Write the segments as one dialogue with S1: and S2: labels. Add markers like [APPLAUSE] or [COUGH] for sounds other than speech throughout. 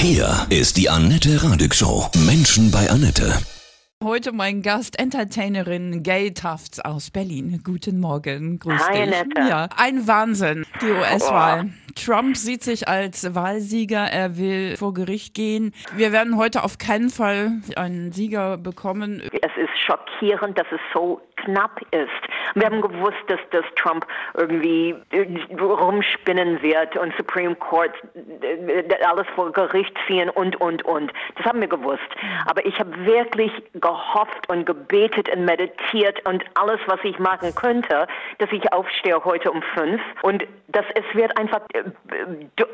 S1: Hier ist die Annette Radig Show. Menschen bei Annette.
S2: Heute mein Gast, Entertainerin Gay Tufts aus Berlin. Guten Morgen, grüß
S3: Hi,
S2: dich.
S3: Annette.
S2: Ja, ein Wahnsinn, die US-Wahl. Trump sieht sich als Wahlsieger, er will vor Gericht gehen. Wir werden heute auf keinen Fall einen Sieger bekommen.
S3: Es ist schockierend, dass es so knapp ist. Wir haben gewusst, dass, dass Trump irgendwie äh, rumspinnen wird und Supreme Court äh, alles vor Gericht ziehen und, und, und. Das haben wir gewusst. Aber ich habe wirklich gehofft und gebetet und meditiert und alles, was ich machen könnte, dass ich aufstehe heute um fünf und dass es wird einfach äh,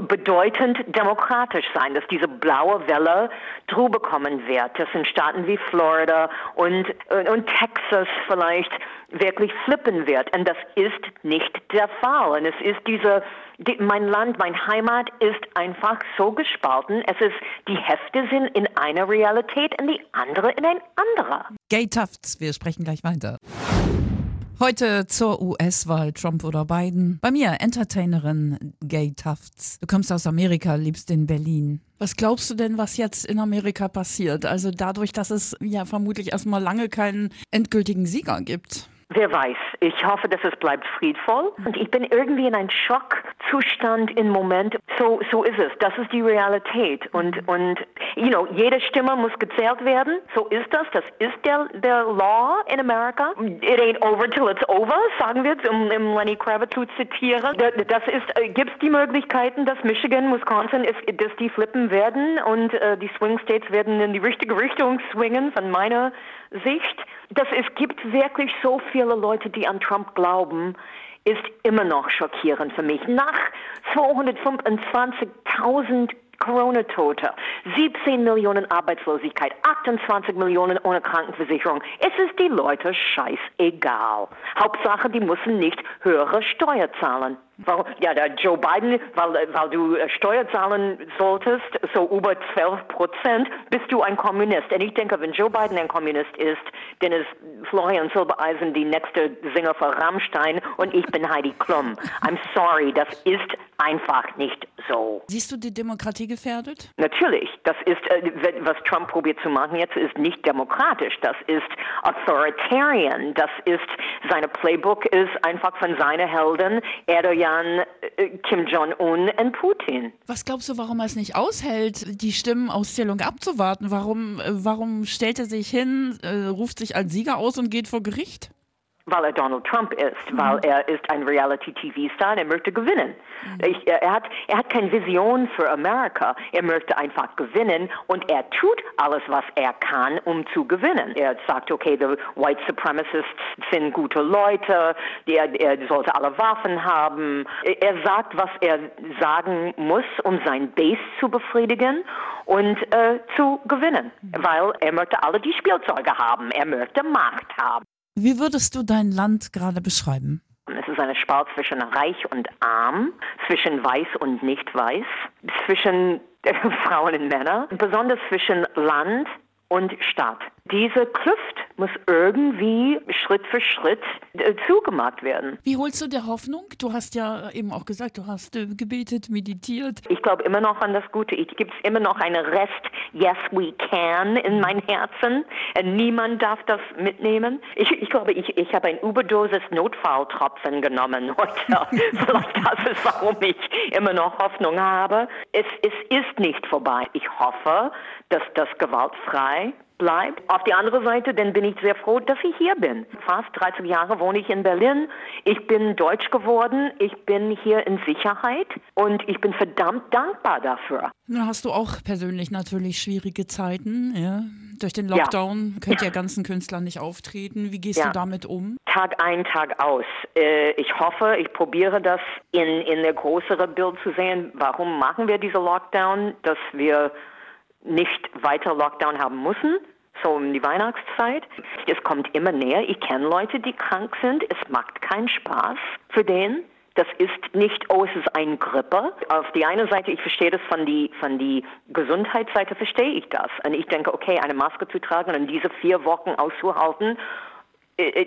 S3: bedeutend demokratisch sein, dass diese blaue Welle drüber kommen wird. Das sind Staaten wie Florida und, und Texas vielleicht wirklich flippen wird. Und das ist nicht der Fall. Und es ist diese, die, mein Land, mein Heimat ist einfach so gespalten. Es ist, die Hälfte sind in einer Realität und die andere in ein anderer.
S2: Gay Tufts, wir sprechen gleich weiter. Heute zur US-Wahl, Trump oder Biden. Bei mir, Entertainerin Gay Tufts. Du kommst aus Amerika, lebst in Berlin. Was glaubst du denn, was jetzt in Amerika passiert? Also dadurch, dass es ja vermutlich erstmal lange keinen endgültigen Sieger gibt.
S3: Wer weiß. Ich hoffe, dass es bleibt friedvoll. Und ich bin irgendwie in einem Schockzustand im Moment. So, so ist es. Das ist die Realität. Und, und, you know, jede Stimme muss gezählt werden. So ist das. Das ist der, der Law in Amerika. It ain't over till it's over, sagen wir, um, um Lenny Kravitz zu zitieren. Das ist, äh, gibt es die Möglichkeiten, dass Michigan, Wisconsin, ist, dass die flippen werden und äh, die Swing States werden in die richtige Richtung swingen, von meiner Sicht. Dass es gibt wirklich so viele Leute, die an Trump glauben, ist immer noch schockierend für mich. Nach 225.000 Corona-Tote, 17 Millionen Arbeitslosigkeit, 28 Millionen ohne Krankenversicherung. Es ist die Leute scheißegal. Hauptsache, die müssen nicht höhere Steuer zahlen. Warum? Ja, der Joe Biden, weil, weil du Steuer zahlen solltest, so über 12 Prozent, bist du ein Kommunist. Und ich denke, wenn Joe Biden ein Kommunist ist, dann ist Florian Silbereisen die nächste Sänger für Rammstein und ich bin Heidi Klum. I'm sorry, das ist einfach nicht so.
S2: Siehst du die Demokratie gefährdet?
S3: Natürlich. Das ist, äh, was Trump probiert zu machen jetzt, ist nicht demokratisch. Das ist authoritarian. Das ist, seine Playbook ist einfach von seinen Helden Erdogan, äh, Kim Jong-un und Putin.
S2: Was glaubst du, warum er es nicht aushält, die Stimmenauszählung abzuwarten? Warum, äh, warum stellt er sich hin, äh, ruft sich als Sieger aus und geht vor Gericht?
S3: Weil er Donald Trump ist, mhm. weil er ist ein Reality-TV-Star und er möchte gewinnen. Mhm. Ich, er, hat, er hat keine Vision für Amerika. Er möchte einfach gewinnen und er tut alles, was er kann, um zu gewinnen. Er sagt, okay, die White Supremacists sind gute Leute, er, er sollte alle Waffen haben. Er sagt, was er sagen muss, um sein Base zu befriedigen und äh, zu gewinnen, mhm. weil er möchte alle die Spielzeuge haben. Er möchte Macht haben.
S2: Wie würdest du dein Land gerade beschreiben?
S3: Es ist eine Spalt zwischen reich und arm, zwischen weiß und nicht weiß, zwischen [LAUGHS] Frauen und Männern, besonders zwischen Land und Stadt. Diese Kluft muss irgendwie Schritt für Schritt äh, zugemacht werden.
S2: Wie holst du dir Hoffnung? Du hast ja eben auch gesagt, du hast äh, gebetet, meditiert.
S3: Ich glaube immer noch an das Gute. Ich gibt immer noch eine Rest Yes we can in mein Herzen. Niemand darf das mitnehmen. Ich, ich glaube, ich, ich habe ein Überdosis Notfalltropfen genommen [LAUGHS] heute. Vielleicht das ist, warum ich immer noch Hoffnung habe. Es, es ist nicht vorbei. Ich hoffe, dass das gewaltfrei bleibt. Auf die andere Seite, dann bin ich sehr froh, dass ich hier bin. Fast 30 Jahre wohne ich in Berlin. Ich bin deutsch geworden. Ich bin hier in Sicherheit und ich bin verdammt dankbar dafür.
S2: Nun hast du auch persönlich natürlich schwierige Zeiten. Ja? Durch den Lockdown ja. könnt ihr [LAUGHS] ganzen Künstler nicht auftreten. Wie gehst ja. du damit um?
S3: Tag ein, Tag aus. Äh, ich hoffe, ich probiere das in, in der größeren Bild zu sehen. Warum machen wir diese Lockdown? Dass wir nicht weiter Lockdown haben müssen, so um die Weihnachtszeit. Es kommt immer näher. Ich kenne Leute, die krank sind. Es macht keinen Spaß für den. Das ist nicht, oh, es ist ein Grippe. Auf die eine Seite, ich verstehe das von die, von die Gesundheitsseite, verstehe ich das. Und ich denke, okay, eine Maske zu tragen und diese vier Wochen auszuhalten,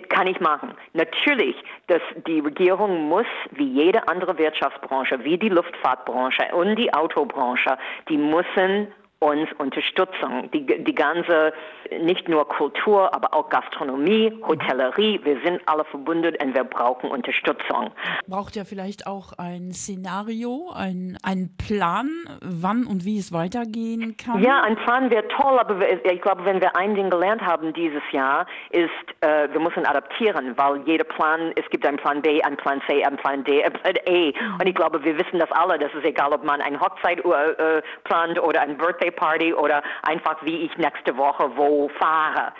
S3: kann ich machen. Natürlich, dass die Regierung muss, wie jede andere Wirtschaftsbranche, wie die Luftfahrtbranche und die Autobranche, die müssen uns Unterstützung. Die, die ganze, nicht nur Kultur, aber auch Gastronomie, Hotellerie, wir sind alle verbunden und wir brauchen Unterstützung.
S2: Braucht ja vielleicht auch ein Szenario, ein, ein Plan, wann und wie es weitergehen kann?
S3: Ja, ein Plan wäre toll, aber ich glaube, wenn wir ein Ding gelernt haben dieses Jahr, ist, äh, wir müssen adaptieren, weil jeder Plan, es gibt einen Plan B, einen Plan C, einen Plan D, einen Plan E. Und ich glaube, wir wissen das alle, das ist egal, ob man eine Hochzeit äh, plant oder ein Birthday Birthday Party oder einfach wie ich nächste Woche wo fahre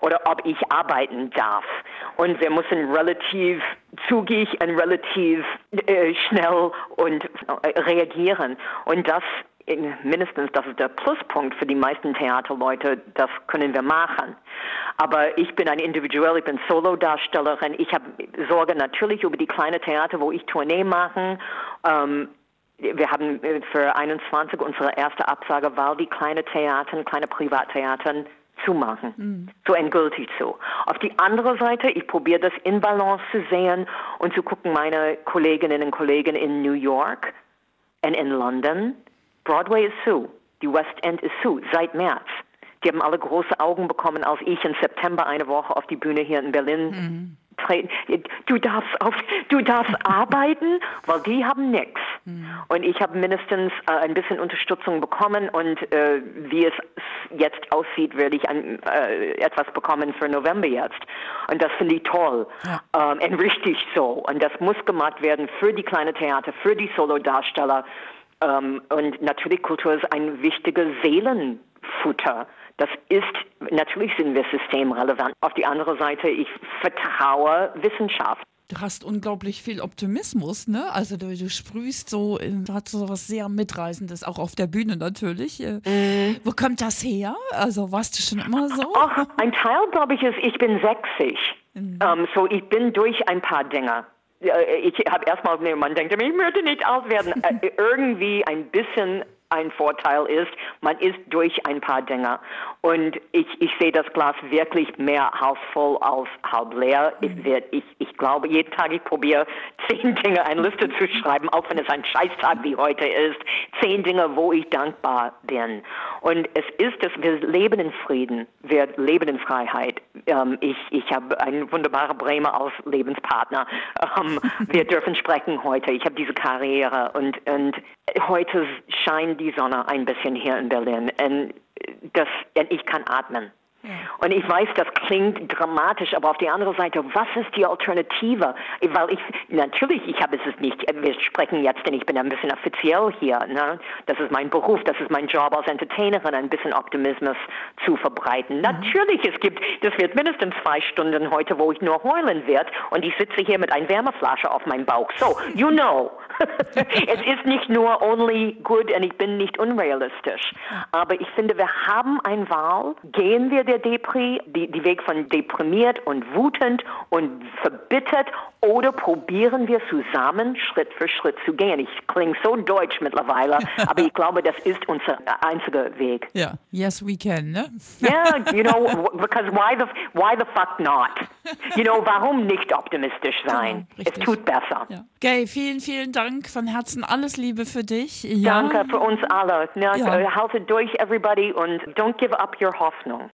S3: oder ob ich arbeiten darf. Und wir müssen relativ zugig und relativ äh, schnell und äh, reagieren. Und das mindestens, das ist der Pluspunkt für die meisten Theaterleute, das können wir machen. Aber ich bin ein Individuell, ich bin Solo-Darstellerin. Ich habe Sorge natürlich über die kleinen Theater, wo ich Tournee mache. Ähm, wir haben äh, für 21 unsere erste Absage, weil die kleine Theater, kleine Privattheatern zumachen. Mhm. So endgültig so. Auf die andere Seite, ich probiere das in Balance zu sehen und zu gucken, meine Kolleginnen und Kollegen in New York und in London. Broadway ist zu. Die West End ist zu, seit März. Die haben alle große Augen bekommen, als ich im September eine Woche auf die Bühne hier in Berlin mhm treten. Du darfst auf, du darfst [LAUGHS] arbeiten, weil die haben nichts. Mhm. Und ich habe mindestens äh, ein bisschen Unterstützung bekommen und äh, wie es jetzt aussieht, werde ich ein, äh, etwas bekommen für November jetzt. Und das finde ich toll ja. ähm, und richtig so. Und das muss gemacht werden für die kleine Theater, für die Solodarsteller. Ähm, und natürlich Kultur ist ein wichtiger Seelenfutter. Das ist, natürlich sind wir systemrelevant. Auf die andere Seite, ich vertraue Wissenschaft.
S2: Du hast unglaublich viel Optimismus, ne? Also du, du sprühst so, du hast so was sehr Mitreißendes, auch auf der Bühne natürlich. Mm. Wo kommt das her? Also warst du schon immer so?
S3: Ach, ein Teil, glaube ich, ist, ich bin 60. Mm. Um, ähm, so ich bin durch ein paar Dinge. Ich habe erstmal, man denkt, ich möchte nicht alt werden. Äh, [LAUGHS] irgendwie ein bisschen ein Vorteil ist, man ist durch ein paar Dinge. Und ich, ich sehe das Glas wirklich mehr halb voll als halb leer. Ich, mhm. werd, ich, ich glaube, jeden Tag ich probiere, [LAUGHS] zehn Dinge eine Liste zu schreiben, auch wenn es ein Scheißtag wie heute ist. Zehn Dinge, wo ich dankbar bin. Und es ist dass wir leben in Frieden, wir leben in Freiheit. Ähm, ich ich habe einen wunderbaren Bremer als Lebenspartner. Ähm, wir dürfen sprechen heute. Ich habe diese Karriere und, und heute scheint die Sonne ein bisschen hier in Berlin. Und, das, ich kann atmen. Und ich weiß, das klingt dramatisch, aber auf der anderen Seite, was ist die Alternative? Weil ich, natürlich, ich habe es nicht, wir sprechen jetzt, denn ich bin ein bisschen offiziell hier, ne? Das ist mein Beruf, das ist mein Job als Entertainerin, ein bisschen Optimismus zu verbreiten. Mhm. Natürlich, es gibt, das wird mindestens zwei Stunden heute, wo ich nur heulen werde und ich sitze hier mit einer Wärmeflasche auf meinem Bauch. So, you know. [LAUGHS] es ist nicht nur only good und ich bin nicht unrealistisch. Aber ich finde, wir haben eine Wahl. Gehen wir der Depri, die, die Weg von deprimiert und wutend und verbittert oder probieren wir zusammen Schritt für Schritt zu gehen? Ich klinge so deutsch mittlerweile, [LAUGHS] aber ich glaube, das ist unser einziger Weg.
S2: Ja, yes we can, ne?
S3: Yeah, [LAUGHS] you know, because why the, why the fuck not? You know, warum nicht optimistisch sein? Genau, es tut besser.
S2: Ja. Gay, vielen, vielen Dank von Herzen. Alles Liebe für dich.
S3: Ja. Danke für uns alle. Ja, ja. Haltet durch, everybody, und don't give up your Hoffnung.